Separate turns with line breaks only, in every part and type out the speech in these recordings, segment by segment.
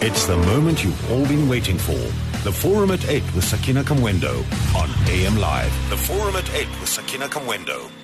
It's the moment you've all been waiting for. The Forum at 8 with Sakina Kamwendo on AM Live. The Forum at 8 with Sakina Kamwendo.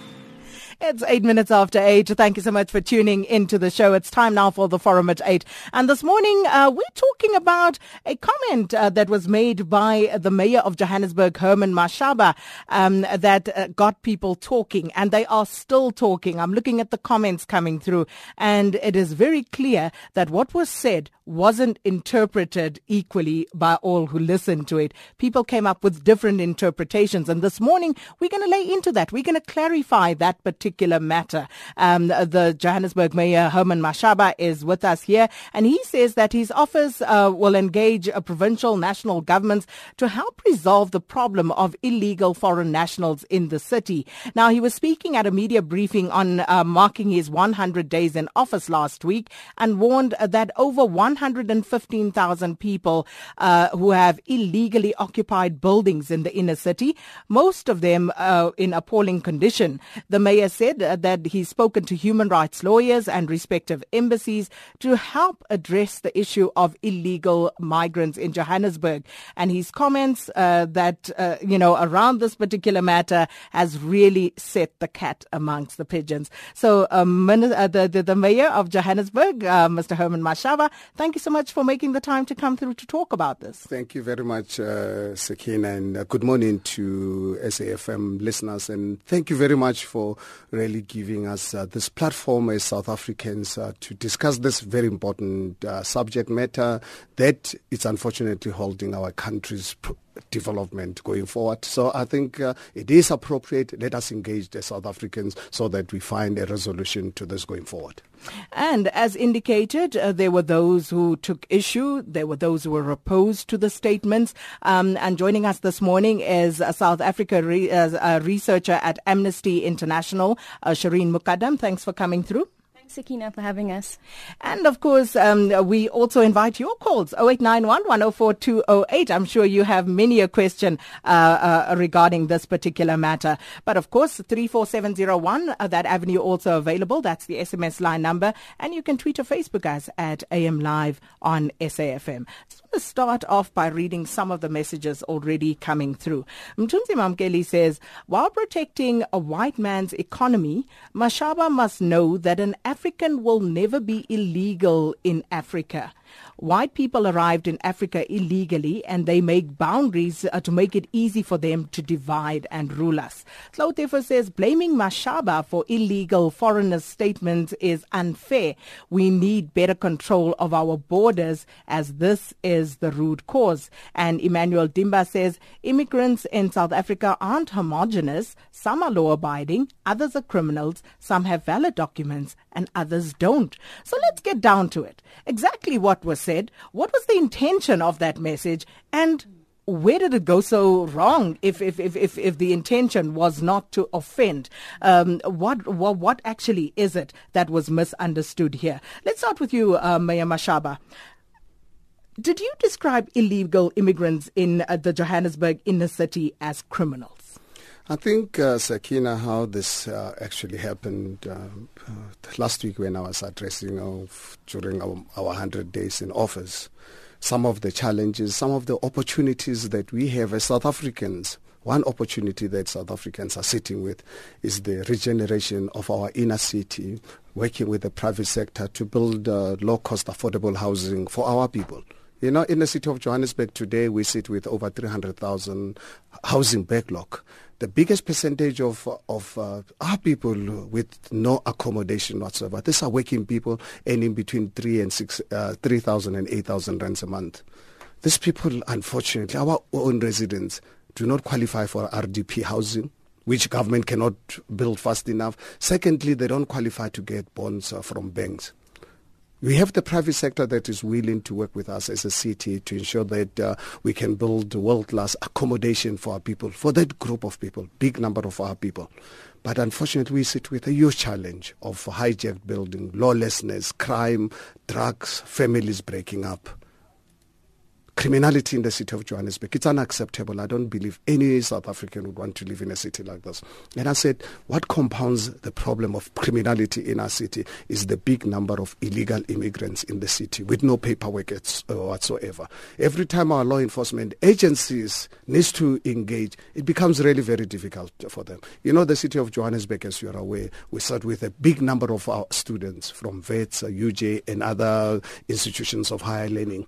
It's eight minutes after eight. Thank you so much for tuning into the show. It's time now for the forum at eight. And this morning, uh, we're talking about a comment uh, that was made by the mayor of Johannesburg, Herman Mashaba, um, that uh, got people talking, and they are still talking. I'm looking at the comments coming through, and it is very clear that what was said wasn't interpreted equally by all who listened to it. People came up with different interpretations. And this morning, we're going to lay into that. We're going to clarify that particular matter. Um, the Johannesburg Mayor, Herman Mashaba, is with us here. And he says that his office uh, will engage a provincial national governments to help resolve the problem of illegal foreign nationals in the city. Now, he was speaking at a media briefing on uh, marking his 100 days in office last week and warned that over 115,000 people uh, who have illegally occupied buildings in the inner city, most of them uh, in appalling condition. The mayor said uh, that he's spoken to human rights lawyers and respective embassies to help address the issue of illegal migrants in Johannesburg. And his comments uh, that, uh, you know, around this particular matter has really set the cat amongst the pigeons. So um, the, the, the mayor of Johannesburg, Mr. Herman Mashaba, thank Thank you so much for making the time to come through to talk about this.
Thank you very much, uh, Sakina, and uh, good morning to SAFM listeners. And thank you very much for really giving us uh, this platform as South Africans uh, to discuss this very important uh, subject matter that is unfortunately holding our country's development going forward. So I think uh, it is appropriate. Let us engage the South Africans so that we find a resolution to this going forward.
And as indicated, uh, there were those who took issue. There were those who were opposed to the statements. Um, and joining us this morning is a South Africa re- uh, researcher at Amnesty International, uh, Shireen Mukadam. Thanks for coming through.
Sakina, for having us.
And of course, um, we also invite your calls 0891 104 208. I'm sure you have many a question uh, uh, regarding this particular matter. But of course, 34701, uh, that avenue also available. That's the SMS line number. And you can tweet or Facebook us at AM Live on SAFM to start off by reading some of the messages already coming through. Mtunzi Mamkeli says, while protecting a white man's economy, Mashaba must know that an African will never be illegal in Africa. White people arrived in Africa illegally and they make boundaries uh, to make it easy for them to divide and rule us. Clautefo says blaming Mashaba for illegal foreigners' statements is unfair. We need better control of our borders as this is the root cause. And Emmanuel Dimba says immigrants in South Africa aren't homogenous. Some are law abiding, others are criminals, some have valid documents and others don't. So let's get down to it. Exactly what was said, what was the intention of that message, and where did it go so wrong if, if, if, if, if the intention was not to offend? Um, what, what, what actually is it that was misunderstood here? Let's start with you, uh, Mayor Mashaba. Did you describe illegal immigrants in uh, the Johannesburg inner city as criminals?
I think, uh, Sakina, how this uh, actually happened uh, uh last week when I was addressing of, during our, our 100 days in office, some of the challenges, some of the opportunities that we have as South Africans. One opportunity that South Africans are sitting with is the regeneration of our inner city, working with the private sector to build uh, low-cost affordable housing for our people. You know, in the city of Johannesburg today, we sit with over 300,000 housing backlog the biggest percentage of of uh, our people with no accommodation whatsoever. These are working people earning between three and six, uh, three thousand and eight thousand rands a month. These people, unfortunately, our own residents do not qualify for RDP housing which government cannot build fast enough. Secondly, they don't qualify to get bonds uh, from banks. We have the private sector that is willing to work with us as a city to ensure that uh, we can build world-class accommodation for our people, for that group of people, big number of our people. But unfortunately, we sit with a huge challenge of hijacked building, lawlessness, crime, drugs, families breaking up. Criminality in the city of Johannesburg. It's unacceptable. I don't believe any South African would want to live in a city like this. And I said, what compounds the problem of criminality in our city is the big number of illegal immigrants in the city with no paperwork uh, whatsoever. Every time our law enforcement agencies needs to engage, it becomes really very difficult for them. You know, the city of Johannesburg, as you are aware, we start with a big number of our students from Wits, UJ, and other institutions of higher learning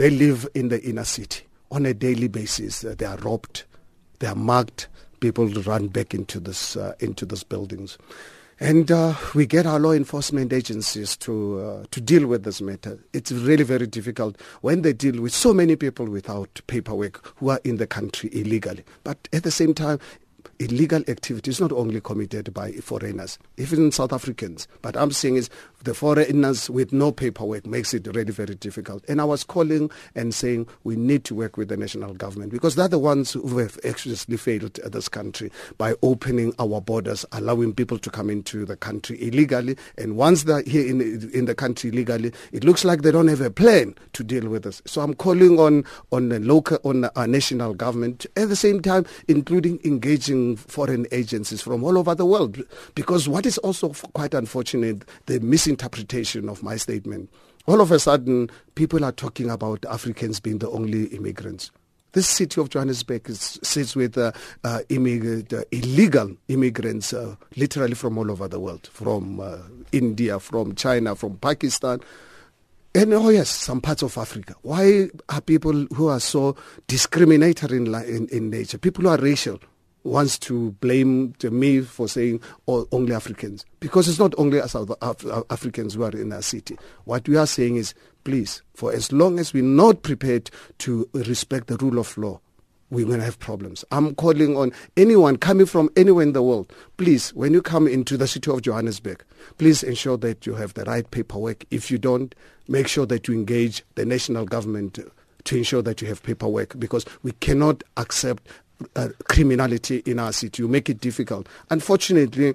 they live in the inner city on a daily basis. Uh, they are robbed, they are mugged. People run back into this uh, into these buildings, and uh, we get our law enforcement agencies to uh, to deal with this matter. It's really very difficult when they deal with so many people without paperwork who are in the country illegally. But at the same time, illegal activity is not only committed by foreigners, even South Africans. But I'm saying is the foreigners with no paperwork makes it really very difficult. And I was calling and saying we need to work with the national government because they're the ones who have actually failed this country by opening our borders, allowing people to come into the country illegally. And once they're here in, in the country illegally, it looks like they don't have a plan to deal with this. So I'm calling on on the local on our uh, national government at the same time, including engaging foreign agencies from all over the world. Because what is also quite unfortunate, the missing misinterpretation of my statement. All of a sudden, people are talking about Africans being the only immigrants. This city of Johannesburg is, sits with uh, uh, immig- uh, illegal immigrants, uh, literally from all over the world, from uh, India, from China, from Pakistan, and oh yes, some parts of Africa. Why are people who are so discriminatory in, in, in nature, people who are racial, wants to blame me for saying oh, only Africans because it's not only South Af- Africans who are in our city. What we are saying is, please, for as long as we're not prepared to respect the rule of law, we're going to have problems. I'm calling on anyone coming from anywhere in the world, please, when you come into the city of Johannesburg, please ensure that you have the right paperwork. If you don't, make sure that you engage the national government to ensure that you have paperwork because we cannot accept uh, criminality in our city. You make it difficult. Unfortunately,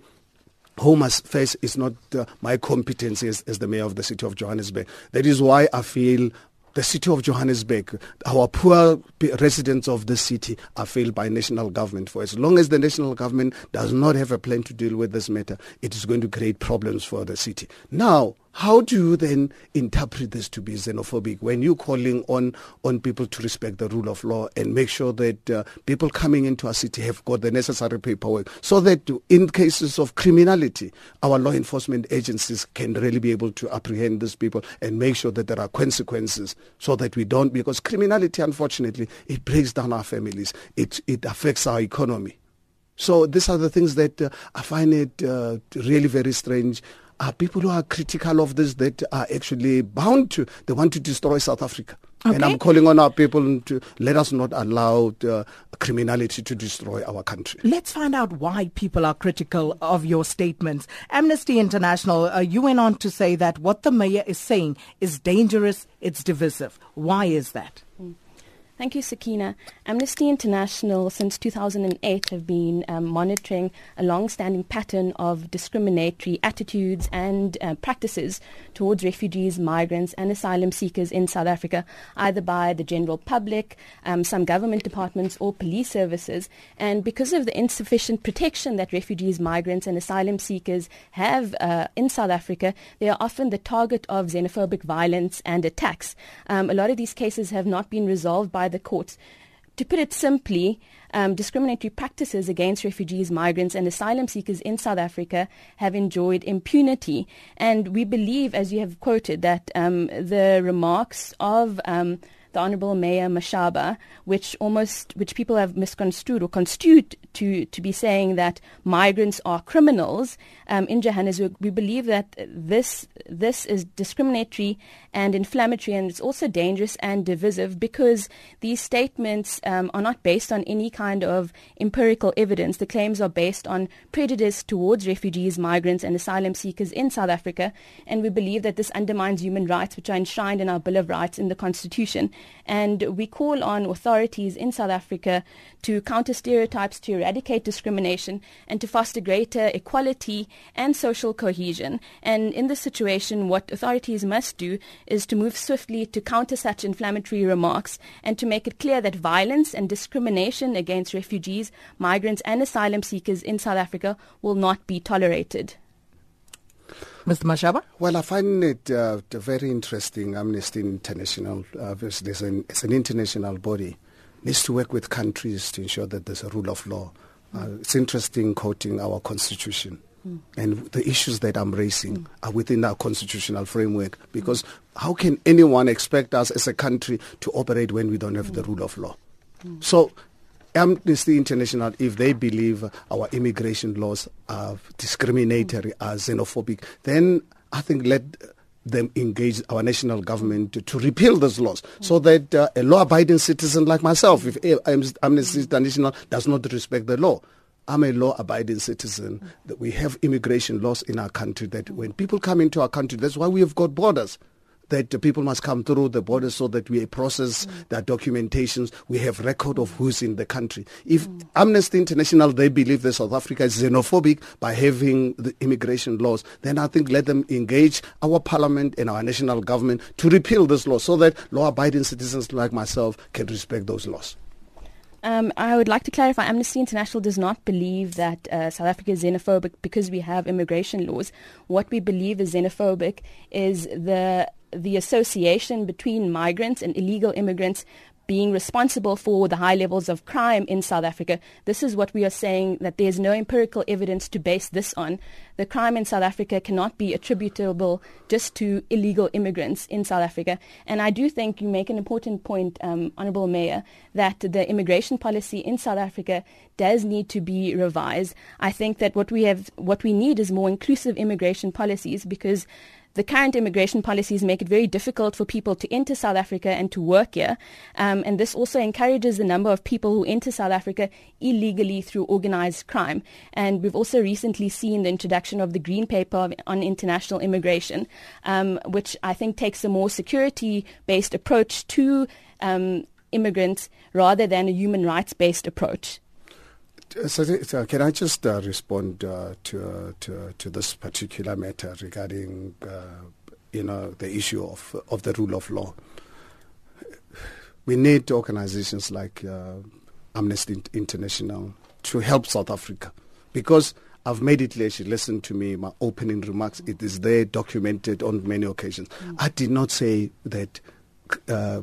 Home Affairs is not uh, my competence as, as the mayor of the city of Johannesburg. That is why I feel the city of Johannesburg, our poor residents of the city are failed by national government. For as long as the national government does not have a plan to deal with this matter, it is going to create problems for the city. Now, how do you then interpret this to be xenophobic when you're calling on, on people to respect the rule of law and make sure that uh, people coming into our city have got the necessary paperwork so that in cases of criminality, our law enforcement agencies can really be able to apprehend these people and make sure that there are consequences so that we don't, because criminality, unfortunately, it breaks down our families. It, it affects our economy. So these are the things that uh, I find it uh, really very strange are people who are critical of this that are actually bound to, they want to destroy South Africa. Okay. And I'm calling on our people to let us not allow the criminality to destroy our country.
Let's find out why people are critical of your statements. Amnesty International, uh, you went on to say that what the mayor is saying is dangerous, it's divisive. Why is that?
Thank you, Sakina. Amnesty International, since 2008, have been um, monitoring a long-standing pattern of discriminatory attitudes and uh, practices towards refugees, migrants, and asylum seekers in South Africa, either by the general public, um, some government departments, or police services. And because of the insufficient protection that refugees, migrants, and asylum seekers have uh, in South Africa, they are often the target of xenophobic violence and attacks. Um, a lot of these cases have not been resolved by by the courts. To put it simply, um, discriminatory practices against refugees, migrants, and asylum seekers in South Africa have enjoyed impunity. And we believe, as you have quoted, that um, the remarks of um, the Honourable Mayor Mashaba, which almost which people have misconstrued or construed to to be saying that migrants are criminals um, in Johannesburg. We believe that this this is discriminatory and inflammatory, and it's also dangerous and divisive because these statements um, are not based on any kind of empirical evidence. The claims are based on prejudice towards refugees, migrants, and asylum seekers in South Africa, and we believe that this undermines human rights, which are enshrined in our Bill of Rights in the Constitution. And we call on authorities in South Africa to counter stereotypes, to eradicate discrimination, and to foster greater equality and social cohesion. And in this situation, what authorities must do is to move swiftly to counter such inflammatory remarks and to make it clear that violence and discrimination against refugees, migrants, and asylum seekers in South Africa will not be tolerated.
Mr. Mashaba?
Well, I find it uh, very interesting. Amnesty International, uh, there's an, it's an international body, needs to work with countries to ensure that there's a rule of law. Uh, it's interesting quoting our constitution. Mm. And the issues that I'm raising mm. are within our constitutional framework because mm. how can anyone expect us as a country to operate when we don't have the rule of law? So Amnesty International, if they believe our immigration laws are discriminatory, are xenophobic, then I think let them engage our national government to, to repeal those laws so that uh, a law-abiding citizen like myself, if Amnesty International does not respect the law, I'm a law-abiding citizen. That we have immigration laws in our country. That when people come into our country, that's why we have got borders that people must come through the border so that we process mm. their documentations. We have record of who's in the country. If mm. Amnesty International, they believe that South Africa is xenophobic by having the immigration laws, then I think let them engage our parliament and our national government to repeal this law so that law-abiding citizens like myself can respect those laws.
Um, I would like to clarify Amnesty International does not believe that uh, South Africa is xenophobic because we have immigration laws. What we believe is xenophobic is the the association between migrants and illegal immigrants being responsible for the high levels of crime in South Africa. This is what we are saying that there's no empirical evidence to base this on. The crime in South Africa cannot be attributable just to illegal immigrants in South Africa. And I do think you make an important point, um, Honorable Mayor, that the immigration policy in South Africa does need to be revised. I think that what we have, what we need is more inclusive immigration policies because the current immigration policies make it very difficult for people to enter South Africa and to work here. Um, and this also encourages the number of people who enter South Africa illegally through organized crime. And we've also recently seen the introduction of the Green Paper on International Immigration, um, which I think takes a more security-based approach to um, immigrants rather than a human rights-based approach.
So, so, can I just uh, respond uh, to, uh, to to this particular matter regarding uh, you know the issue of of the rule of law? We need organisations like uh, Amnesty International to help South Africa because I've made it clear. She listened to me. My opening remarks. It is there documented on many occasions. Mm. I did not say that uh,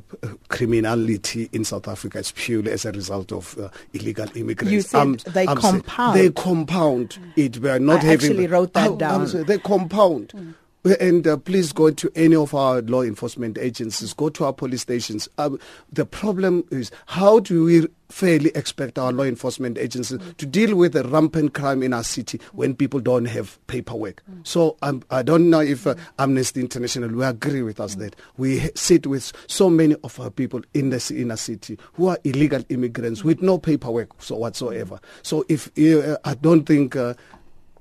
criminality in South Africa is purely as a result of uh, illegal immigrants.
You said um, they I'm compound.
They compound it. We are not
I
having.
actually wrote that down.
Saying, they compound. Mm. And uh, please go to any of our law enforcement agencies, go to our police stations. Uh, the problem is how do we fairly expect our law enforcement agencies mm. to deal with the rampant crime in our city when people don't have paperwork? Mm. So um, I don't know if uh, Amnesty International will agree with us mm. that we sit with so many of our people in the inner city who are illegal immigrants with no paperwork so whatsoever. So if uh, I don't think uh,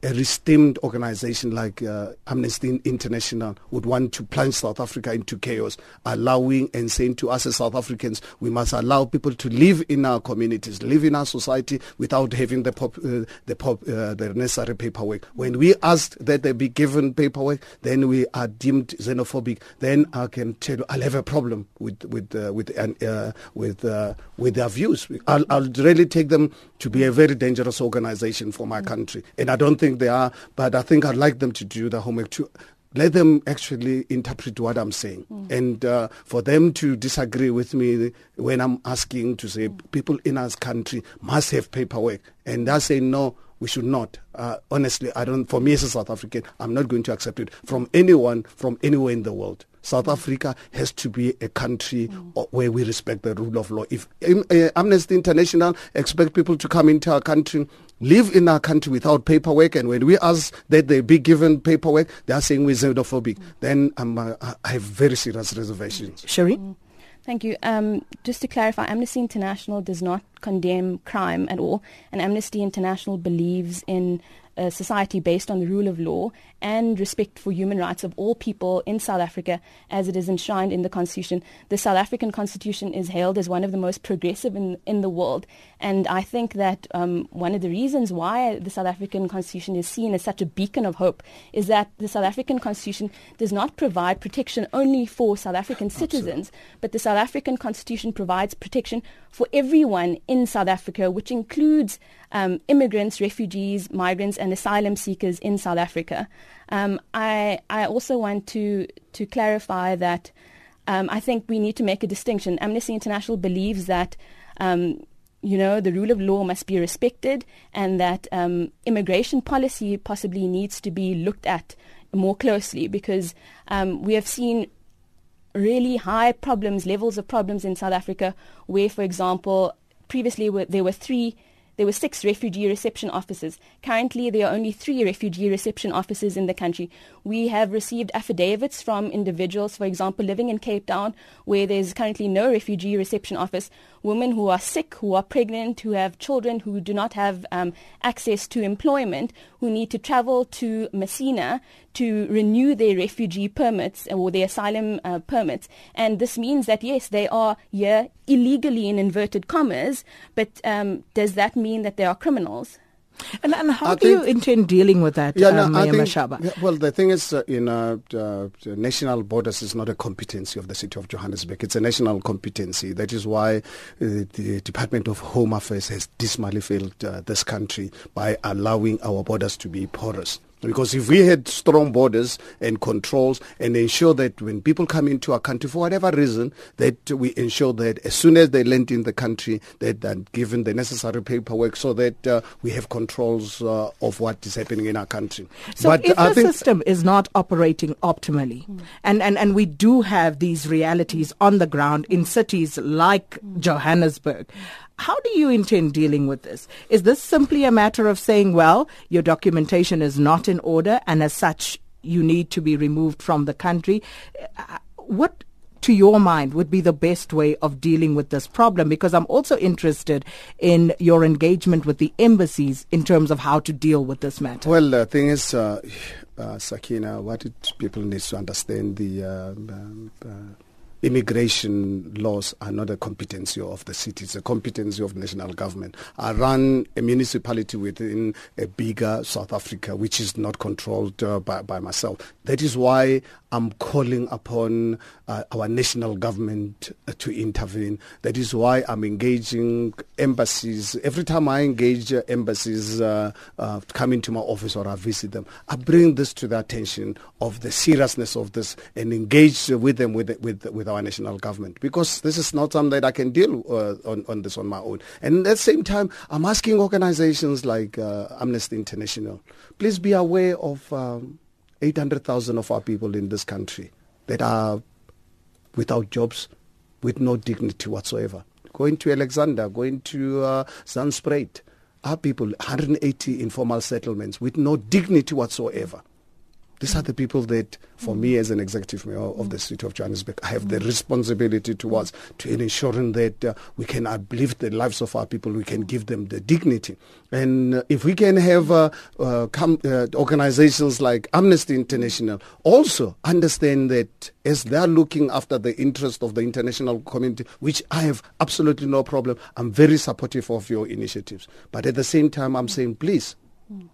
a esteemed organization like uh, Amnesty International would want to plunge South Africa into chaos, allowing and saying to us as South Africans, we must allow people to live in our communities, live in our society without having the pop, uh, the, pop, uh, the necessary paperwork. When we ask that they be given paperwork, then we are deemed xenophobic. Then I can tell you, I'll have a problem with with uh, with uh, with uh, with their views. I'll, I'll really take them to be a very dangerous organization for my country, and I don't think think they are, but I think I'd like them to do the homework to let them actually interpret what I'm saying. Mm. And uh, for them to disagree with me when I'm asking to say mm. people in our country must have paperwork. And I say, no, we should not. Uh, honestly, I don't, for me as a South African, I'm not going to accept it from anyone from anywhere in the world. South. Africa has to be a country mm. where we respect the rule of law. If uh, Amnesty International expect people to come into our country live in our country without paperwork, and when we ask that they be given paperwork, they are saying we're xenophobic. Mm. Then um, uh, I have very serious reservations.
Sherry? Mm.
Thank you. Um, just to clarify, Amnesty International does not condemn crime at all, and Amnesty International believes in a society based on the rule of law and respect for human rights of all people in South Africa as it is enshrined in the Constitution. The South African Constitution is hailed as one of the most progressive in, in the world. And I think that um, one of the reasons why the South African Constitution is seen as such a beacon of hope is that the South African Constitution does not provide protection only for South African citizens, Absolutely. but the South African Constitution provides protection for everyone in South Africa, which includes um, immigrants, refugees, migrants, and asylum seekers in South Africa. Um, I, I also want to, to clarify that um, I think we need to make a distinction. Amnesty International believes that um, you know, the rule of law must be respected and that um, immigration policy possibly needs to be looked at more closely because um, we have seen really high problems, levels of problems in South Africa where, for example, previously there were three there were six refugee reception officers. Currently, there are only three refugee reception officers in the country. We have received affidavits from individuals, for example, living in Cape Town, where there's currently no refugee reception office, women who are sick, who are pregnant, who have children who do not have um, access to employment, who need to travel to Messina to renew their refugee permits or their asylum uh, permits. And this means that, yes, they are here illegally in inverted commas, but um, does that mean that they are criminals?
And, and how I do you intend dealing with that,
yeah,
no, um,
Mayor Mashaba? Yeah, well, the thing is, uh, in uh, uh, national borders is not a competency of the city of Johannesburg. It's a national competency. That is why uh, the Department of Home Affairs has dismally failed uh, this country by allowing our borders to be porous. Because if we had strong borders and controls and ensure that when people come into our country for whatever reason, that we ensure that as soon as they land in the country, that they're given the necessary paperwork so that uh, we have controls uh, of what is happening in our country.
So but if I the system is not operating optimally, mm. and, and, and we do have these realities on the ground in cities like mm. Johannesburg, how do you intend dealing with this? Is this simply a matter of saying, well, your documentation is not in order and as such you need to be removed from the country? Uh, what to your mind would be the best way of dealing with this problem? Because I'm also interested in your engagement with the embassies in terms of how to deal with this matter.
Well, the thing is, uh, uh, Sakina, what people need to understand the uh, um, uh immigration laws are not a competency of the city, it's a competency of national government. I run a municipality within a bigger South Africa, which is not controlled uh, by, by myself. That is why I'm calling upon uh, our national government uh, to intervene. That is why I'm engaging embassies. Every time I engage uh, embassies uh, uh, come into my office or I visit them, I bring this to the attention of the seriousness of this and engage with them with, with, with our national government because this is not something that I can deal uh, on, on this on my own. And at the same time, I'm asking organizations like Amnesty International, please be aware of um, 800,000 of our people in this country that are without jobs, with no dignity whatsoever. Going to Alexandra, going to uh, our people, 180 informal settlements with no dignity whatsoever. These are the people that, for me as an executive mayor of the city of Johannesburg, I have the responsibility towards to ensuring that uh, we can uplift the lives of our people, we can give them the dignity. And uh, if we can have uh, uh com- uh, organizations like Amnesty International also understand that as they're looking after the interest of the international community, which I have absolutely no problem, I'm very supportive of your initiatives. But at the same time, I'm saying, please,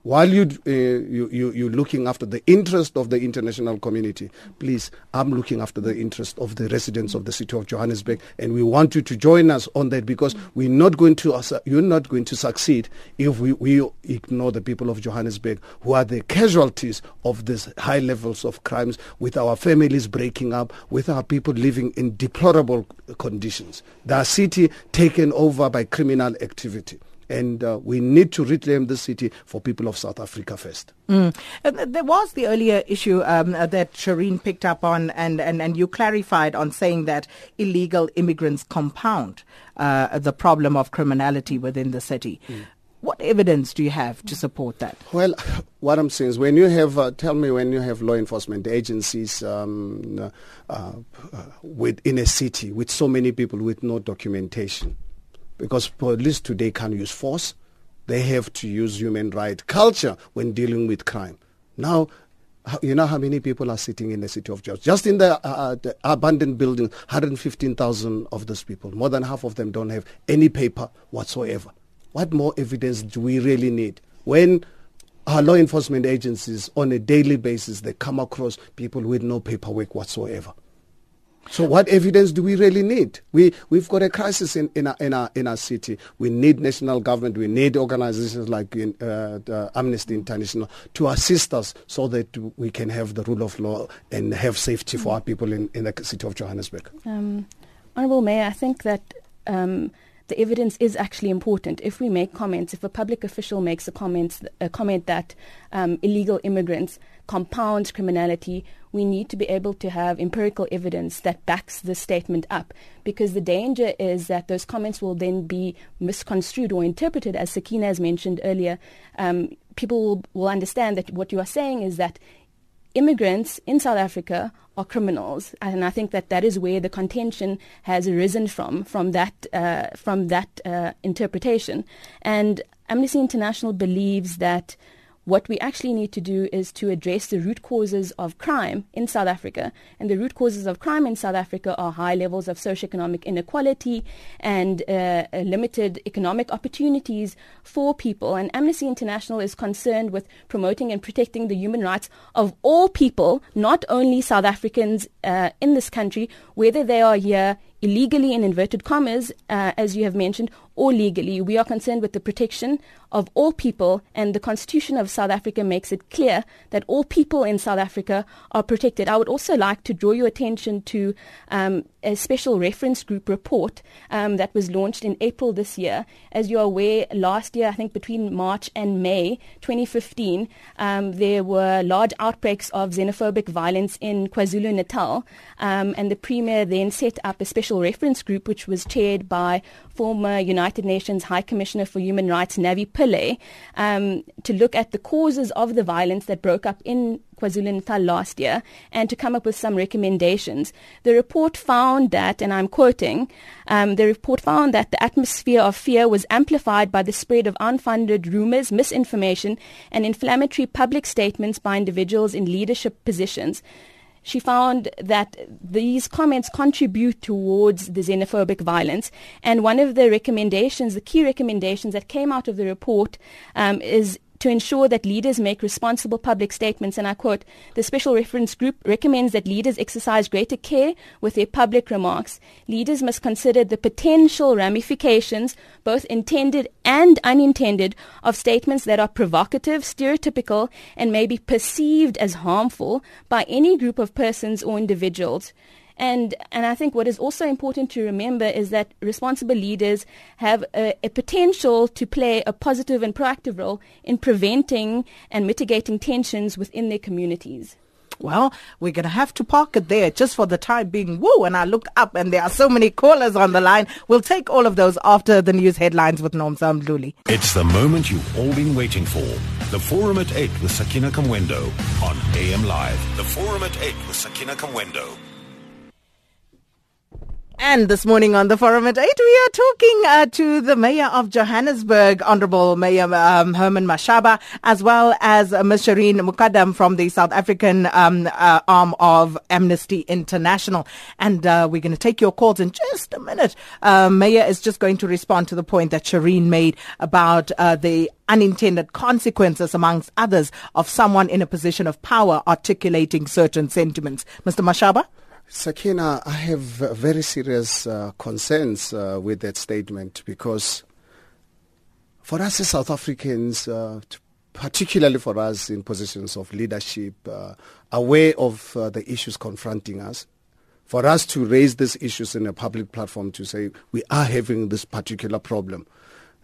while you, uh, you, you, you're looking after the interest of the international community, please, I'm looking after the interest of the residents of the city of Johannesburg, and we want you to join us on that because we're not going to, you're not going to succeed if we, we ignore the people of Johannesburg who are the casualties of these high levels of crimes, with our families breaking up, with our people living in deplorable conditions. The city taken over by criminal activity and uh, we need to reclaim the city for people of South Africa first.
Mm. there was the earlier issue um, uh, that Shireen picked up on, and, and, and you clarified on saying that illegal immigrants compound uh, the problem of criminality within the city. Mm. What evidence do you have to support that?
Well, what I'm saying is when you have, uh, tell me when you have law enforcement agencies um, uh, uh, within a city with so many people with no documentation, because police today can use force. they have to use human right culture when dealing with crime. Now, you know how many people are sitting in the city of Joburg? Just in the, uh, uh the abandoned building, 115,000 of those people, more than half of them don't have any paper whatsoever. What more evidence do we really need? When our law enforcement agencies, on a daily basis, they come across people with no paperwork whatsoever. So what evidence do we really need? We, we've got a crisis in, in, our, in, our, in our city. We need national government. We need organizations like uh, Amnesty International to assist us so that we can have the rule of law and have safety for our people in, in the city of Johannesburg. Um,
Honorable Mayor, I think that um, the evidence is actually important. If we make comments, if a public official makes a comment, a comment that um, illegal immigrants compound criminality, we need to be able to have empirical evidence that backs the statement up because the danger is that those comments will then be misconstrued or interpreted, as Sakina has mentioned earlier. Um, people will, will understand that what you are saying is that immigrants in South Africa are criminals, and I think that that is where the contention has arisen from, from that, uh, from that uh, interpretation. And Amnesty International believes that what we actually need to do is to address the root causes of crime in South Africa. And the root causes of crime in South Africa are high levels of socioeconomic inequality and uh, limited economic opportunities for people. And Amnesty International is concerned with promoting and protecting the human rights of all people, not only South Africans uh, in this country, whether they are here illegally in inverted commas, uh, as you have mentioned, or legally. We are concerned with the protection of all people, and the Constitution of South Africa makes it clear that all people in South Africa are protected. I would also like to draw your attention to um, a special reference group report um, that was launched in April this year. As you are aware, last year, I think between March and May 2015, um, there were large outbreaks of xenophobic violence in KwaZulu Natal, um, and the Premier then set up a special reference group which was chaired by former United Nations High Commissioner for Human Rights, Navi Pillay, um, to look at the causes of the violence that broke up in KwaZulu-Natal last year and to come up with some recommendations. The report found that, and I'm quoting, um, the report found that the atmosphere of fear was amplified by the spread of unfounded rumors, misinformation, and inflammatory public statements by individuals in leadership positions she found that these comments contribute towards the xenophobic violence. And one of the recommendations, the key recommendations that came out of the report um, is to ensure that leaders make responsible public statements. And I quote, the Special Reference Group recommends that leaders exercise greater care with their public remarks. Leaders must consider the potential ramifications, both intended and unintended, of statements that are provocative, stereotypical, and may be perceived as harmful by any group of persons or individuals. And and I think what is also important to remember is that responsible leaders have a, a potential to play a positive and proactive role in preventing and mitigating tensions within their communities.
Well, we're going to have to park it there just for the time being. Woo! And I look up and there are so many callers on the line. We'll take all of those after the news headlines with Nomzam Luli.
It's the moment you've all been waiting for. The Forum at 8 with Sakina Kamwendo on AM Live. The Forum at 8 with Sakina Kamwendo.
And this morning on the forum at 8, we are talking uh, to the Mayor of Johannesburg, Honorable Mayor um, Herman Mashaba, as well as uh, Ms. Shireen Mukadam from the South African um, uh, arm of Amnesty International. And uh, we're going to take your calls in just a minute. Uh, Mayor is just going to respond to the point that Shireen made about uh, the unintended consequences, amongst others, of someone in a position of power articulating certain sentiments. Mr. Mashaba?
Sakina, I have very serious uh, concerns uh, with that statement because for us as South Africans, uh, particularly for us in positions of leadership, uh, aware of uh, the issues confronting us, for us to raise these issues in a public platform to say we are having this particular problem,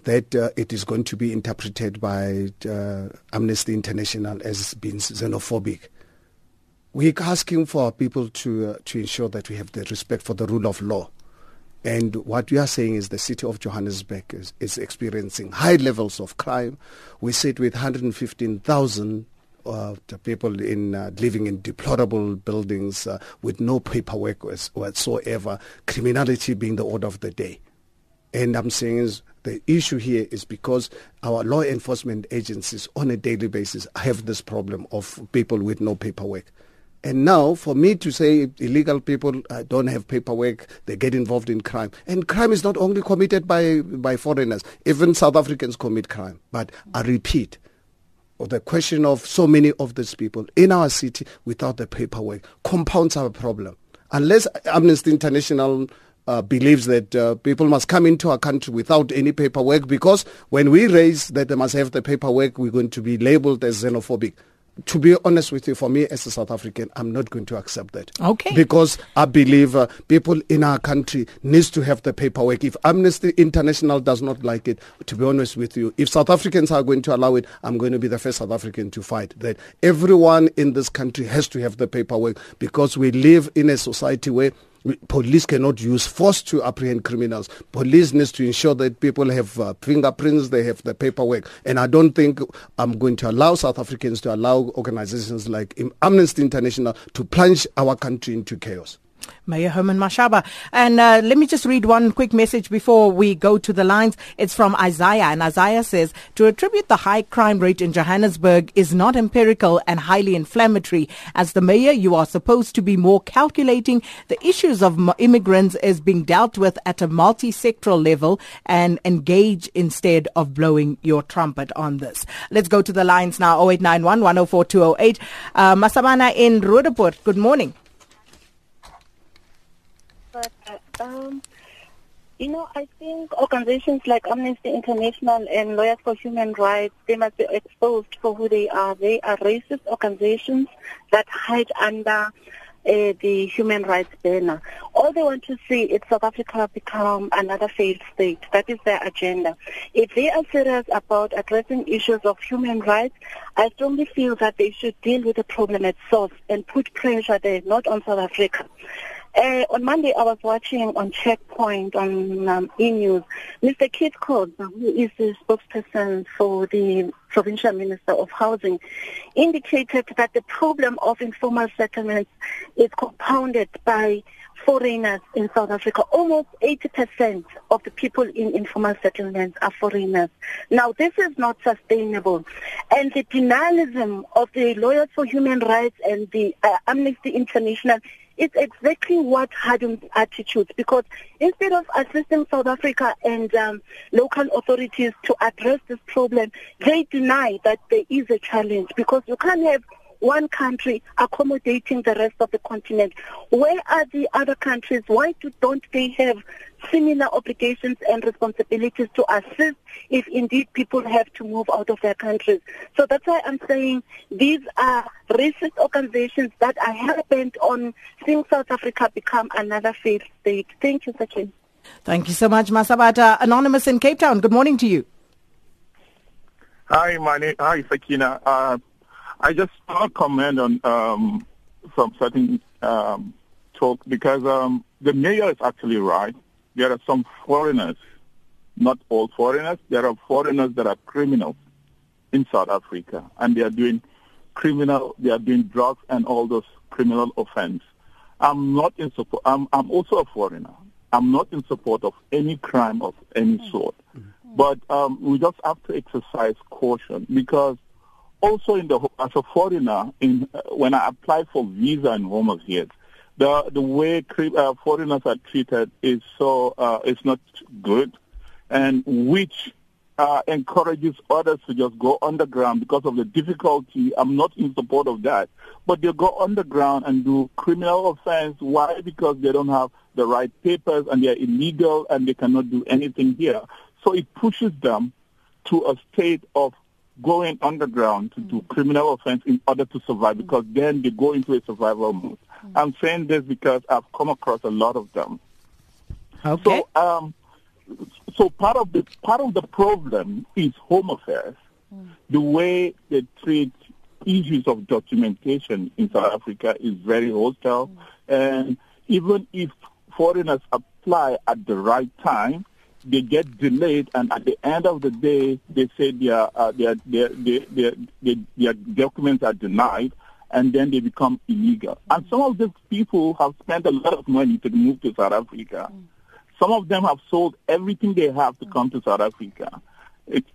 that uh, it is going to be interpreted by Amnesty International as being xenophobic we're asking for our people to uh, to ensure that we have the respect for the rule of law. And what we are saying is the city of Johannesburg is, is experiencing high levels of crime. We sit with 115,000 uh, people in uh, living in deplorable buildings uh, with no paperwork whatsoever, criminality being the order of the day. And I'm saying is The issue here is because our law enforcement agencies on a daily basis have this problem of people with no paperwork. And now, for me to say illegal people uh, don't have paperwork, they get involved in crime. And crime is not only committed by, by foreigners, even South Africans commit crime. But I repeat, the question of so many of these people in our city without the paperwork compounds our problem. Unless Amnesty International uh, believes that uh, people must come into our country without any paperwork because when we raise that they must have the paperwork, we're going to be labeled as xenophobic to be honest with you, for me as a South African, I'm not going to accept that.
Okay.
Because I believe uh, people in our country needs to have the paperwork. If Amnesty International does not like it, to be honest with you, if South Africans are going to allow it, I'm going to be the first South African to fight that everyone in this country has to have the paperwork because we live in a society where police cannot use force to apprehend criminals. Police needs to ensure that people have uh, fingerprints, they have the paperwork. And I don't think I'm going to allow South Africans to allow organizations like Amnesty International to plunge our country into chaos.
Mayor Herman Mashaba. And uh, let me just read one quick message before we go to the lines. It's from Isaiah. And Isaiah says, to attribute the high crime rate in Johannesburg is not empirical and highly inflammatory. As the mayor, you are supposed to be more calculating. The issues of immigrants is being dealt with at a multi-sectoral level and engage instead of blowing your trumpet on this. Let's go to the lines now. 0891 104 208. Uh, Masabana in Roodepoort. Good morning.
But, um, you know, I think organizations like Amnesty International and Lawyers for Human Rights, they must be exposed for who they are. They are racist organizations that hide under uh, the human rights banner. All they want to see is South Africa become another failed state. That is their agenda. If they are serious about addressing issues of human rights, I strongly feel that they should deal with the problem at source and put pressure there, not on South Africa. Uh, on Monday, I was watching on Checkpoint on um, E-News, Mr. Keith Khoza, who is the spokesperson for the Provincial Minister of Housing, indicated that the problem of informal settlements is compounded by foreigners in South Africa. Almost 80% of the people in informal settlements are foreigners. Now, this is not sustainable. And the denialism of the Lawyers for Human Rights and the uh, Amnesty International it's exactly what hardens attitudes because instead of assisting South Africa and um, local authorities to address this problem, they deny that there is a challenge because you can't have one country accommodating the rest of the continent. Where are the other countries? Why do, don't they have similar obligations and responsibilities to assist if indeed people have to move out of their countries? So that's why I'm saying these are racist organizations that are hell-bent on seeing South Africa become another failed state. Thank you, Sachin.
Thank you so much, Masabata. Anonymous in Cape Town, good morning to you.
Hi, my name, hi, Sakina. Uh, I just want to comment on um, some certain um, talk because um, the mayor is actually right. There are some foreigners, not all foreigners. There are foreigners that are criminals in South Africa, and they are doing criminal. They are doing drugs and all those criminal offense. I'm not in support. I'm, I'm also a foreigner. I'm not in support of any crime of any sort. Mm-hmm. But um, we just have to exercise caution because also in the as a foreigner, in uh, when I apply for visa in Home Affairs, the the way uh, foreigners are treated is so uh, it's not good, and which uh, encourages others to just go underground because of the difficulty. I'm not in support of that, but they go underground and do criminal offense. Why? Because they don't have the right papers and they're illegal and they cannot do anything here. So it pushes them to a state of going underground to do criminal offense in order to survive because then they go into a survival mode. I'm saying this because I've come across a lot of them.
Okay.
So, um, so part of the part of the problem is Home Affairs, mm. the way they treat issues of documentation in South Africa is very hostile, mm. and even if foreigners apply at the right time, they get delayed, and at the end of the day, they say their uh, their, their, their, their, their documents are denied, and then they become illegal. And some of these people have spent a lot of money to move to South Africa. Some of them have sold everything they have to come to South Africa,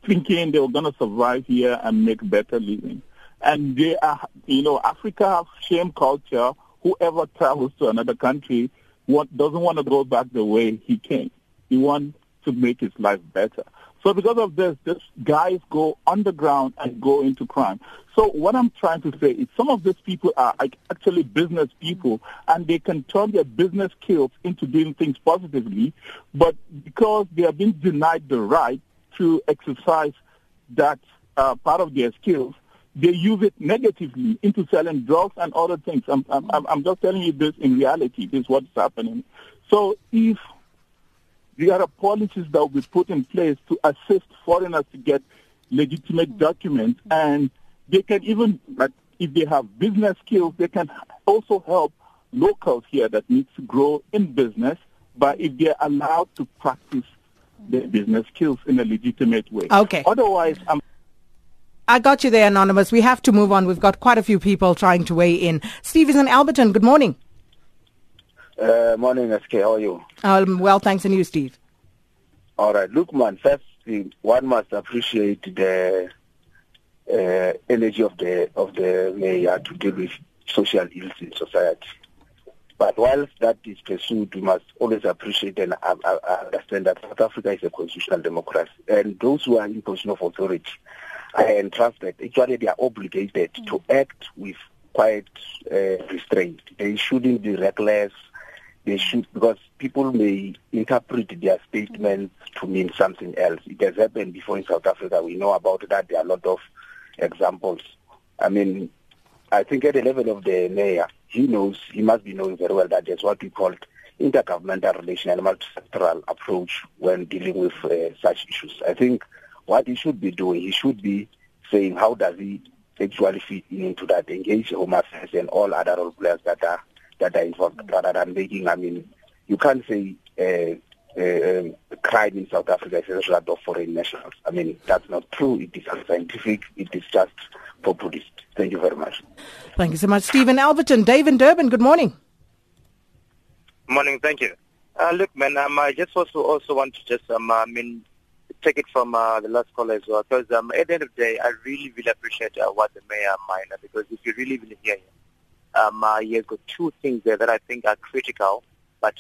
thinking they were going to survive here and make better living. And they are, you know, Africa has shame culture. Whoever travels to another country want, doesn't want to go back the way he came. He wants to make his life better. So because of this, these guys go underground and go into crime. So what I'm trying to say is some of these people are actually business people and they can turn their business skills into doing things positively, but because they have been denied the right to exercise that uh, part of their skills, they use it negatively into selling drugs and other things. I'm, I'm, I'm just telling you this in reality. This is what's happening. So if there are policies that will be put in place to assist foreigners to get legitimate documents, and they can even, like, if they have business skills, they can also help locals here that need to grow in business, but if they're allowed to practice their business skills in a legitimate way.
Okay.
Otherwise, I'm
I got you there, Anonymous. We have to move on. We've got quite a few people trying to weigh in. Steve is in Alberton. Good morning.
Uh, morning, SK. How are you?
Um, well, thanks. And you, Steve?
All right. Look, man, first, one must appreciate the uh, energy of the of the mayor to deal with social ills in society. But whilst that is pursued, we must always appreciate and uh, uh, understand that South Africa is a constitutional democracy. And those who are in position of authority and trusted, actually they are obligated mm. to act with quite uh, restraint. They shouldn't be reckless. They should, because people may interpret their statements to mean something else. It has happened before in South Africa. We know about that. There are a lot of examples. I mean, I think at the level of the mayor, he knows, he must be knowing very well that there's what we call intergovernmental relation and multisectoral approach when dealing with uh, such issues. I think what he should be doing, he should be saying how does he actually fit into that, engage Home Affairs and all other role players that are that are involved, rather than making. I mean, you can't say uh, uh, um, crime in South Africa is a result of foreign nationals. I mean, that's not true. It is unscientific. It is just populist. Thank you very much.
Thank you so much, Stephen Alberton. Dave in Durban, good morning.
Morning, thank you. Uh, look, man, um, I just also also want to just um, I mean take it from uh, the last caller as well, because um, at the end of the day, I really, really appreciate uh, what the mayor minor, because if you really, really hear him, um, uh, he has got two things there that I think are critical, but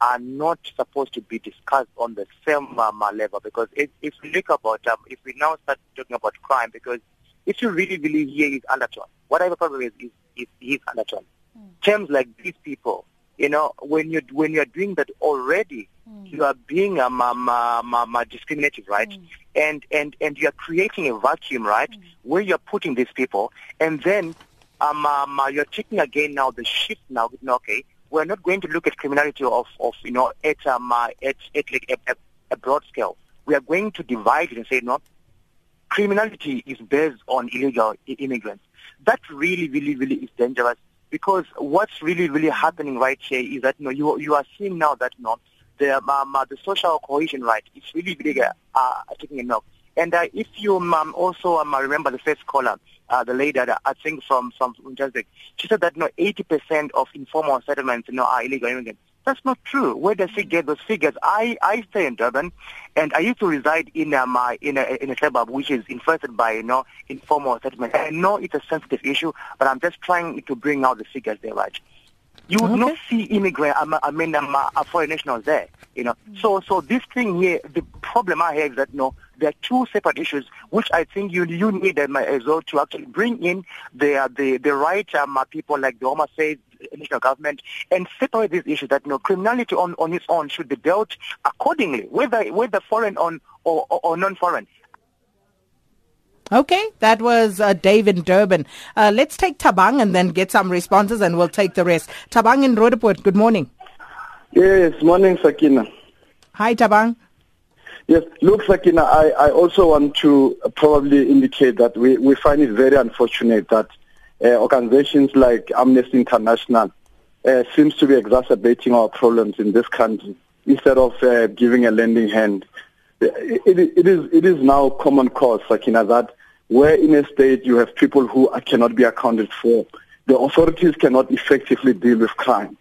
are not supposed to be discussed on the same um, level. Because if, if we look about, um, if we now start talking about crime, because if you really believe here is undertone, whatever problem is, is, is, is undertone. Mm. Terms like these people, you know, when you when you're doing that already, mm. you are being um, um, um, um, discriminative, right? Mm. And and and you are creating a vacuum, right, mm. where you're putting these people, and then um, um, you're taking again now the shift now. Okay, we're not going to look at criminality of, of you know at um, uh, at, at like a, a, broad scale. We are going to divide it and say no. Criminality is based on illegal immigrants. That really, really, really is dangerous because what's really, really happening right here is that you know you you are seeing now that you know the um, uh, the social cohesion right is really, really uh, taking a knock. And uh, if you um, also um, remember the first caller, uh, the lady, I think from from Johannesburg, she said that you know 80% of informal settlements you know are illegal immigrants. That's not true. Where does she get those figures? I, I stay in Durban, and I used to reside in um, uh, in a in a suburb which is infested by you know informal settlement. I know it's a sensitive issue, but I'm just trying to bring out the figures there, right? You would okay. not see immigrant, I mean, um, uh, foreign nationals there, you know. Mm. So, so this thing here, the problem I have is that, you know, there are two separate issues, which I think you you need um, as well to actually bring in the the the right um, uh, people like the Home Affairs, national government and separate these issues that you know criminality on, on its own should be dealt accordingly, whether whether foreign on or, or, or non-foreign.
Okay, that was uh, Dave in Durban. Uh, let's take Tabang and then get some responses and we'll take the rest. Tabang in Roodepoort, good morning.
Yes, morning Sakina.
Hi Tabang.
Yes, look Sakina, I, I also want to probably indicate that we, we find it very unfortunate that uh, organizations like Amnesty International uh, seems to be exacerbating our problems in this country instead of uh, giving a lending hand. It, it, it is it is now common cause, Sakina, that where in a state you have people who cannot be accounted for, the authorities cannot effectively deal with crime.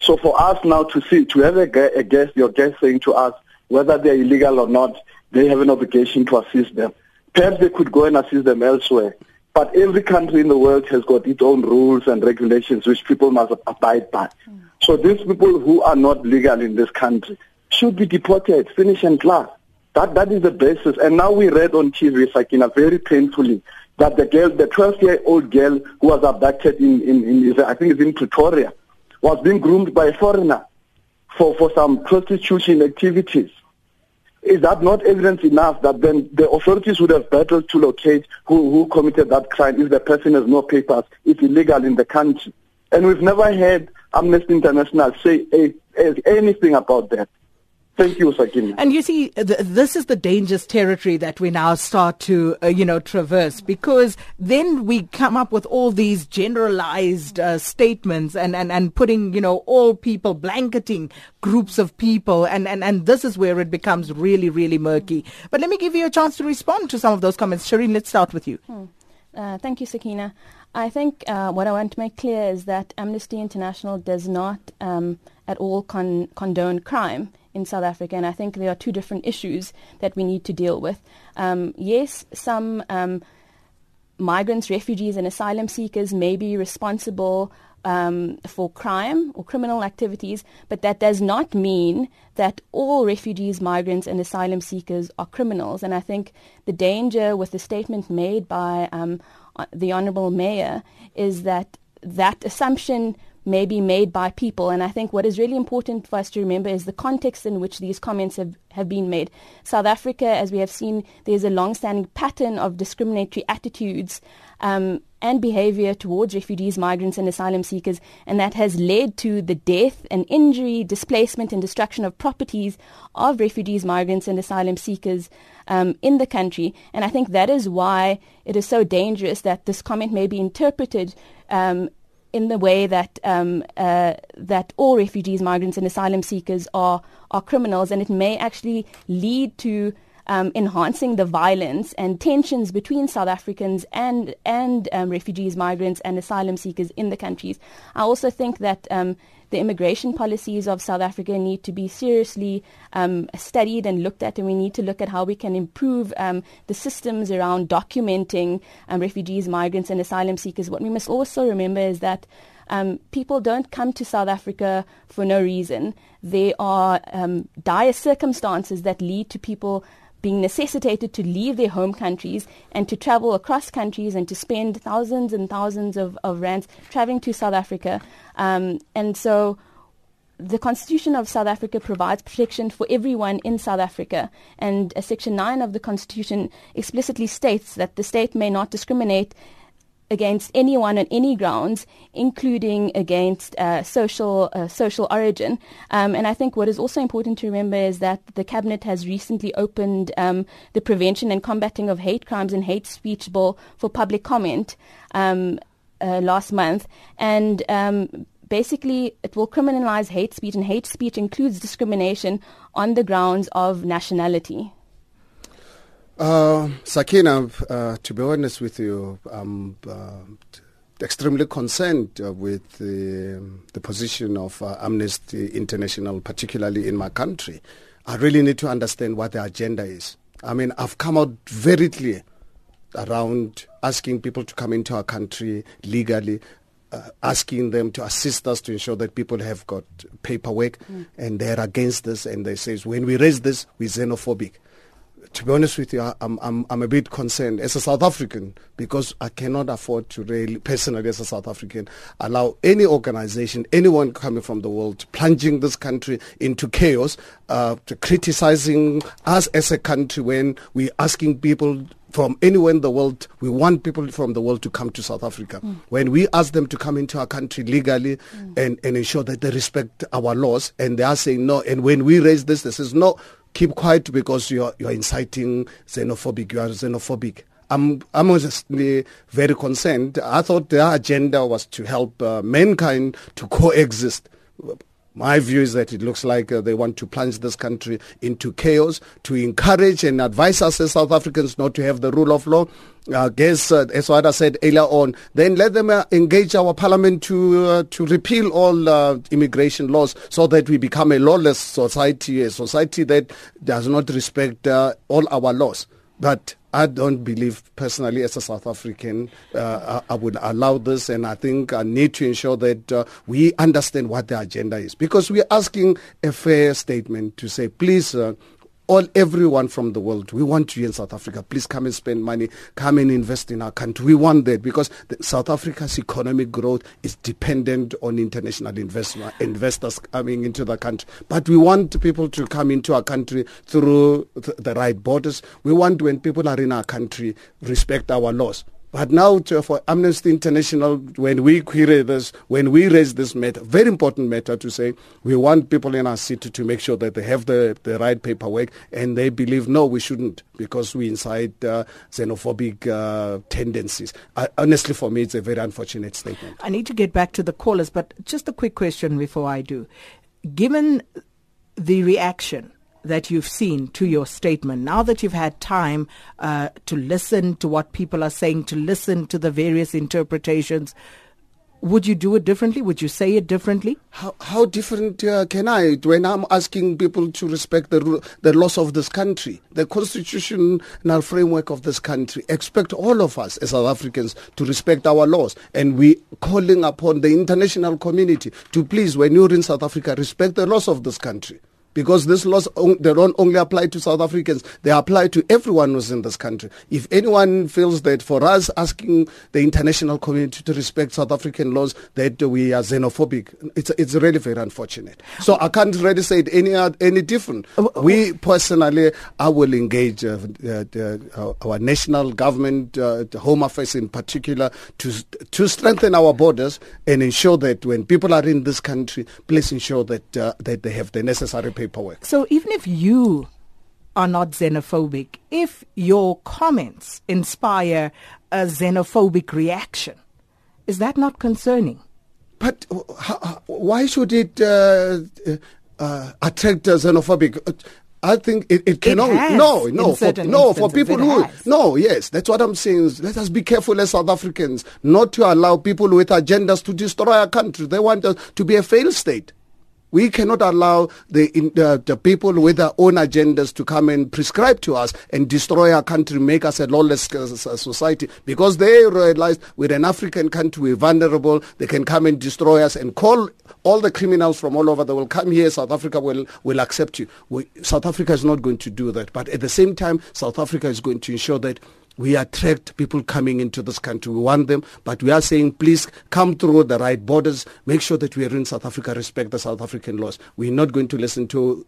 So for us now to see, to have a, a guest, your guest saying to us whether they're illegal or not, they have an obligation to assist them. Perhaps they could go and assist them elsewhere. But every country in the world has got its own rules and regulations which people must abide by. Mm. So these people who are not legal in this country should be deported, finish and class. That that is the basis. And now we read on TV, Sakina, very painfully, that the girl, the 12-year-old girl who was abducted in, in, in, I think it's in Pretoria, was being groomed by a foreigner for, for some prostitution activities. Is that not evidence enough that then the authorities would have battled to locate who, who committed that crime if the person has no papers, it's illegal in the country? And we've never heard Amnesty International say a, a, anything about that. Thank you, Sakina.
And you see, th- this is the dangerous territory that we now start to, uh, you know, traverse because then we come up with all these generalized uh, statements and, and, and putting, you know, all people, blanketing groups of people. And, and, and this is where it becomes really, really murky. But let me give you a chance to respond to some of those comments. Shireen, let's start with you.
Hmm. Uh, thank you, Sakina. I think uh, what I want to make clear is that Amnesty International does not um, at all con- condone crime in South Africa, and I think there are two different issues that we need to deal with. Um, yes, some um, migrants, refugees, and asylum seekers may be responsible um, for crime or criminal activities, but that does not mean that all refugees, migrants, and asylum seekers are criminals. And I think the danger with the statement made by um, the Honourable Mayor is that that assumption may be made by people. And I think what is really important for us to remember is the context in which these comments have, have been made. South Africa, as we have seen, there's a long-standing pattern of discriminatory attitudes um, and behavior towards refugees, migrants, and asylum seekers, and that has led to the death and injury, displacement, and destruction of properties of refugees, migrants, and asylum seekers um, in the country. And I think that is why it is so dangerous that this comment may be interpreted um, in the way that um, uh, that all refugees, migrants, and asylum seekers are are criminals, and it may actually lead to um, enhancing the violence and tensions between South Africans and and um, refugees, migrants, and asylum seekers in the countries. I also think that um, the immigration policies of South Africa need to be seriously um, studied and looked at, and we need to look at how we can improve um, the systems around documenting um, refugees, migrants, and asylum seekers. What we must also remember is that um, people don't come to South Africa for no reason. There are um, dire circumstances that lead to people being necessitated to leave their home countries and to travel across countries and to spend thousands and thousands of, of rands traveling to South Africa. Um, and so the Constitution of South Africa provides protection for everyone in South Africa. And uh, Section 9 of the Constitution explicitly states that the state may not discriminate against anyone on any grounds, including against uh, social uh, social origin. Um, and I think what is also important to remember is that the cabinet has recently opened um, the prevention and combating of hate crimes and hate speech bill for public comment um, uh, last month, and um, basically it will criminalize hate speech, and hate speech includes discrimination on the grounds of nationality.
Uh, Sakina, uh, to be honest with you, I'm uh, extremely concerned uh, with the, the, position of uh, Amnesty International, particularly in my country. I really need to understand what the agenda is. I mean, I've come out very clear around asking people to come into our country legally, uh, asking them to assist us to ensure that people have got paperwork, mm. and they're against this, and they say when we raise this, we're xenophobic to be honest with you, I'm, I'm, I'm a bit concerned as a South African because I cannot afford to really, personally as a South African, allow any organization, anyone coming from the world, plunging this country into chaos, uh, to criticizing us as a country when we're asking people from anywhere in the world, we want people from the world to come to South Africa. Mm. When we ask them to come into our country legally mm. and, and ensure that they respect our laws, and they are saying no, and when we raise this, this is no, keep quiet because you are, you are inciting xenophobic, you are xenophobic. I'm, I'm honestly very concerned. I thought their agenda was to help uh, mankind to coexist. My view is that it looks like uh, they want to plunge this country into chaos, to encourage and advise us as South Africans not to have the rule of law. I guess, uh, as what I said earlier on, then let them uh, engage our parliament to uh, to repeal all uh, immigration laws so that we become a lawless society, a society that does not respect uh, all our laws. But I don't believe personally as a South African uh, I, I, would allow this. And I think I need to ensure that uh, we understand what the agenda is. Because we're asking a fair statement to say please uh, all everyone from the world. We want you in South Africa. Please come and spend money. Come and invest in our country. We want that because South Africa's economic growth is dependent on international investment, investors coming into the country. But we want people to come into our country through th- the right borders. We want when people are in our country respect our laws. But now to, for Amnesty International, when we query this, when we raise this matter, very important matter to say, we want people in our city to make sure that they have the, the right paperwork and they believe, no, we shouldn't because we incite uh, xenophobic uh, tendencies. Uh, honestly, for me, it's a very unfortunate statement.
I need to get back to the callers, but just a quick question before I do. Given the reaction that you've seen to your statement, now that you've had time uh, to listen to what people are saying, to listen to the various interpretations, would you do it differently? Would you say it differently?
How, how different uh, can I when I'm asking people to respect the the laws of this country, the constitutional framework of this country? Expect all of us as South Africans to respect our laws, and we calling upon the international community to please, when you're in South Africa, respect the laws of this country because these laws they don't only apply to South Africans, they apply to everyone who's in this country. If anyone feels that for us asking the international community to respect South African laws that we are xenophobic, it's it's really very unfortunate. So I can't really say it any any different. We personally, I will engage uh, uh, our national government, uh, the Home Affairs in particular, to to strengthen our borders and ensure that when people are in this country, please ensure that uh, that they have the necessary paperwork.
So even if you are not xenophobic, if your comments inspire a xenophobic reaction, is that not concerning?
But why should it uh, uh, attract a xenophobic? I think it, it can
it
no no for, no for people who has. no yes that's what I'm saying. Let us be careful as South Africans not to allow people with agendas to destroy our country. They want us to be a failed state. We cannot allow the, uh, the people with their own agendas to come and prescribe to us and destroy our country, make us a lawless uh, society because they realize we're an African country, we're vulnerable, they can come and destroy us and call all the criminals from all over the world, come here, South Africa will, will accept you. We, South Africa is not going to do that. But at the same time, South Africa is going to ensure that we attract people coming into this country. We want them, but we are saying, please come through the right borders. Make sure that we are in South Africa, respect the South African laws. We're not going to listen to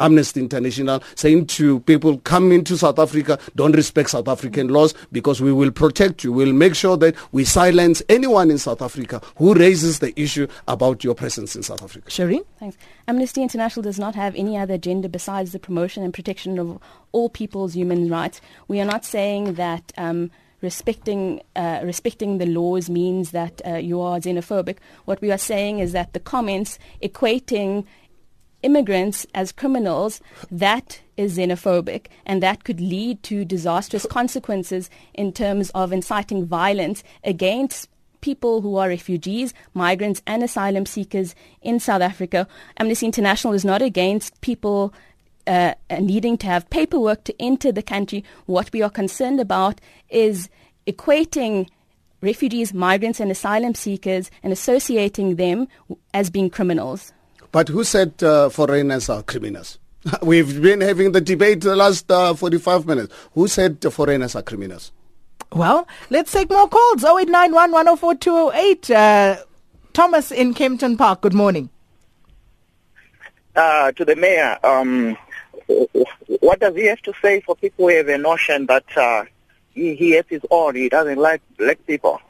Amnesty International saying to people, come into South Africa, don't respect South African laws because we will protect you. We'll make sure that we silence anyone in South Africa who raises the issue about your presence in South Africa.
Shireen?
Thanks. Amnesty International does not have any other agenda besides the promotion and protection of all people's human rights. We are not saying that um, respecting uh, respecting the laws means that uh, you are xenophobic. What we are saying is that the comments equating immigrants as criminals, that is xenophobic and that could lead to disastrous consequences in terms of inciting violence against people who are refugees, migrants and asylum seekers in South Africa. Amnesty International is not against people uh, needing to have paperwork to enter the country. What we are concerned about is equating refugees, migrants and asylum seekers and associating them as being criminals.
But who said uh, foreigners are criminals? We've been having the debate the last uh, 45 minutes. Who said foreigners are criminals?
Well, let's take more calls. 0891 104 208. Uh, Thomas in Kempton Park, good morning.
Uh, to the mayor, um, what does he have to say for people who have a notion that uh, he, he has his own, he doesn't like black people?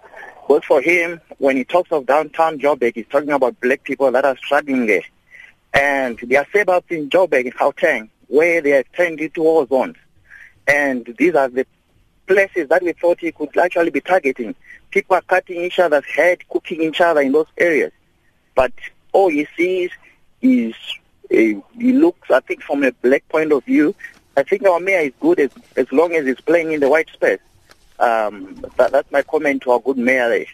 But for him, when he talks of downtown Joburg, he's talking about black people that are struggling there. And there are suburbs in Joburg, in Gauteng, where they are turned into war zones. And these are the places that we thought he could actually be targeting. People are cutting each other's head, cooking each other in those areas. But all he sees is uh, he looks, I think, from a black point of view, I think our mayor is good as, as long as he's playing in the white space. Um, that, that's my comment to our good mayor there.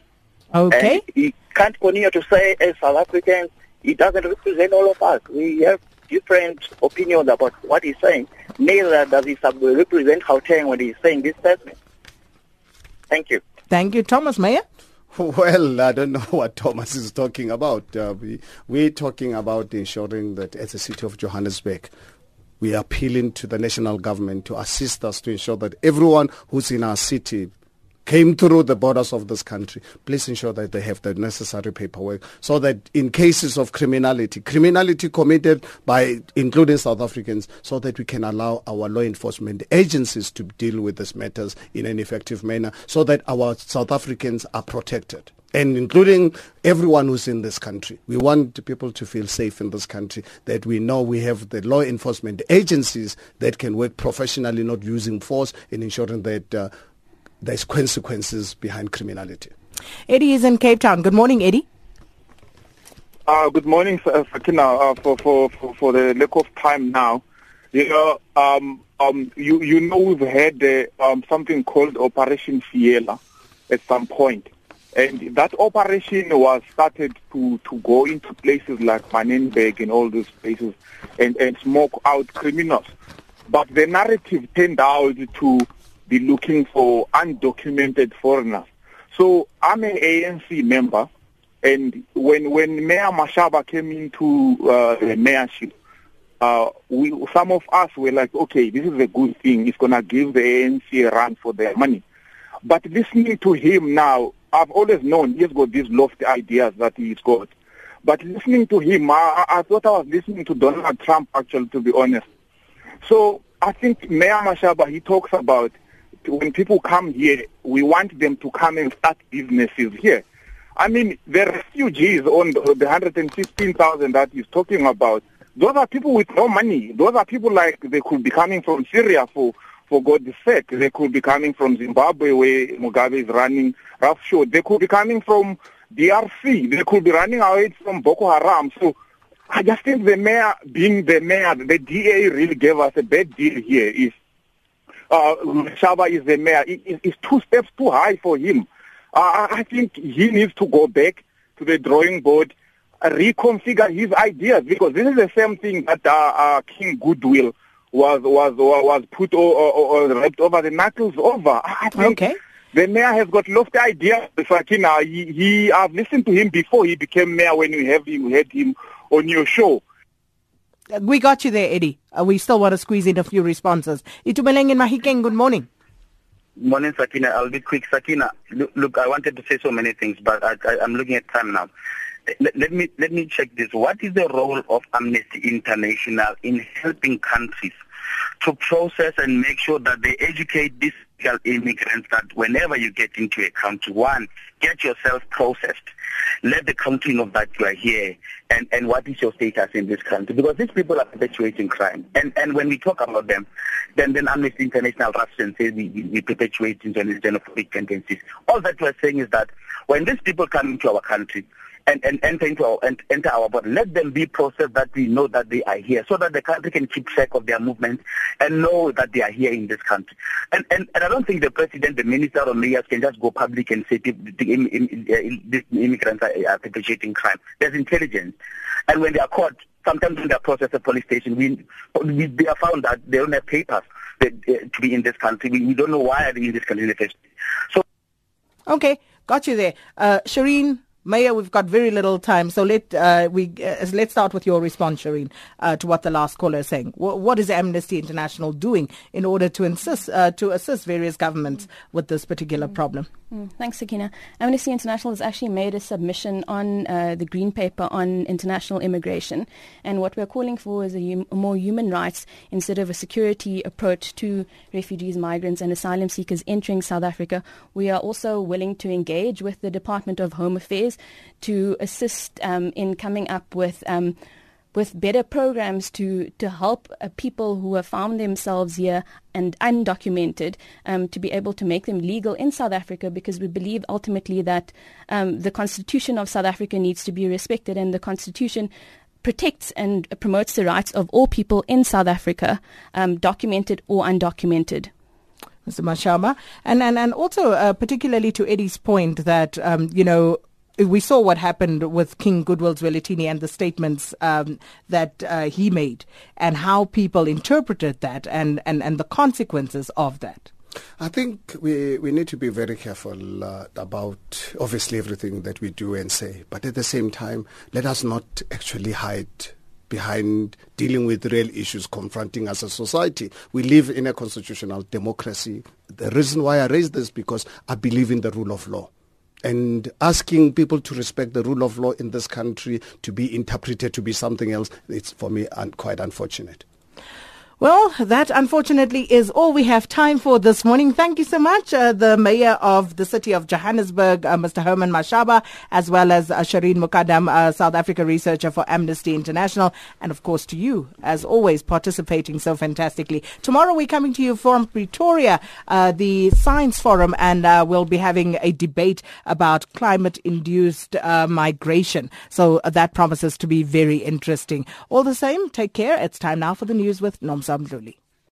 Okay.
And he can't continue to say, as South Africans, he doesn't represent all of us. We have different opinions about what he's saying. Neither does he represent Gauteng when he's saying this statement. Thank you.
Thank you, Thomas Mayor.
Well, I don't know what Thomas is talking about. Uh, we, we're talking about ensuring that as a city of Johannesburg, we are appealing to the national government to assist us to ensure that everyone who's in our city came through the borders of this country, please ensure that they have the necessary paperwork so that in cases of criminality, criminality committed by including South Africans, so that we can allow our law enforcement agencies to deal with these matters in an effective manner so that our South Africans are protected and including everyone who's in this country. We want people to feel safe in this country, that we know we have the law enforcement agencies that can work professionally, not using force, in ensuring that uh, there's consequences behind criminality.
Eddie is in Cape Town. Good morning, Eddie.
Uh, good morning, Sakina. Uh, for, for, for, for the lack of time now, you know, um, um, you, you know we've had uh, um, something called Operation Fiela at some point. And that operation was started to, to go into places like Manenberg and all those places and, and smoke out criminals. But the narrative turned out to be looking for undocumented foreigners. So I'm an ANC member, and when when Mayor Mashaba came into uh, the mayorship, uh, we some of us were like, okay, this is a good thing. It's gonna give the ANC a run for their money. But listening to him now, I've always known he's got these lofty ideas that he's got. But listening to him, I, I thought I was listening to Donald Trump, actually, to be honest. So I think Mayor Mashaba, he talks about when people come here, we want them to come and start businesses here. I mean, the refugees on the 115,000 that he's talking about, those are people with no money. Those are people like they could be coming from Syria for, for God's sake. They could be coming from Zimbabwe where Mugabe is running roughshod. They could be coming from DRC. They could be running away from Boko Haram. So I just think the mayor, being the mayor, the DA really gave us a bad deal here. Is uh, Shaba is the mayor. It, it, it's two steps too high for him. Uh, I think he needs to go back to the drawing board, uh, reconfigure his ideas because this is the same thing that uh, uh, King Goodwill was was was put or, or, or rapped over the knuckles over. I think
Okay.
the mayor has got lofty ideas. Sakina, he, he I've listened to him before he became mayor when we have you had him on your show.
We got you there, Eddie. Uh, we still want to squeeze in a few responses. Itumeleng in Mahikeng, good morning.
Morning, Sakina. I'll be quick. Sakina, look, look I wanted to say so many things, but I, I'm looking at time now. Let, let me let me check this. What is the role of Amnesty International in helping countries to process and make sure that they educate these immigrants that whenever you get into a country, one, get yourself processed. Let the country know that you are here and, and what is your status in this country. Because these people are perpetuating crime. And and when we talk about them, then, then Amnesty International rushes and says we, we, we perpetuate xenophobic tendencies. All that we're saying is that when these people come into our country, and, and enter into our and enter our body. Let them be processed that we know that they are here, so that the country can keep track of their movements and know that they are here in this country. And and, and I don't think the president, the minister, or mayors can just go public and say the, uh, immigrants are, are perpetrating crime. There's intelligence, and when they are caught, sometimes when they are processed at police station, we, we they are found that they don't have papers that, uh, to be in this country. We, we don't know why they're they in this country in the. So.
Okay, got you there. Uh, Shireen, Mayor, we've got very little time, so let uh, we uh, let's start with your response, Shireen, uh, to what the last caller is saying. Wh- what is Amnesty International doing in order to insist uh, to assist various governments with this particular problem?
Mm, Thanks, Sakina. Amnesty International has actually made a submission on uh, the Green Paper on international immigration, and what we're calling for is a, hum- a more human rights instead of a security approach to refugees, migrants, and asylum seekers entering South Africa. We are also willing to engage with the Department of Home Affairs to assist um, in coming up with. Um, with better programs to to help uh, people who have found themselves here and undocumented um, to be able to make them legal in South Africa because we believe ultimately that um, the constitution of South Africa needs to be respected and the constitution protects and promotes the rights of all people in South Africa, um, documented or undocumented.
Mr. Mashaba, and and and also uh, particularly to Eddie's point that um, you know we saw what happened with King Goodwill Zwelithini and the statements um, that uh, he made and how people interpreted that and, and, and the consequences of that.
I think we, we need to be very careful uh, about obviously everything that we do and say, but at the same time, let us not actually hide behind dealing with real issues confronting us as a society. We live in a constitutional democracy. The reason why I raise this because I believe in the rule of law and asking people to respect the rule of law in this country to be interpreted to be something else, it's for me un- quite unfortunate.
Well, that unfortunately is all we have time for this morning. Thank you so much, uh, the Mayor of the City of Johannesburg, uh, Mr. Herman Mashaba, as well as uh, Shireen Mukadam, uh, South Africa researcher for Amnesty International, and of course to you, as always, participating so fantastically. Tomorrow we're coming to you from Pretoria, uh, the Science Forum, and uh, we'll be having a debate about climate-induced migration. So that promises to be very interesting. All the same, take care. It's time now for the news with Nomsa Sampdoli.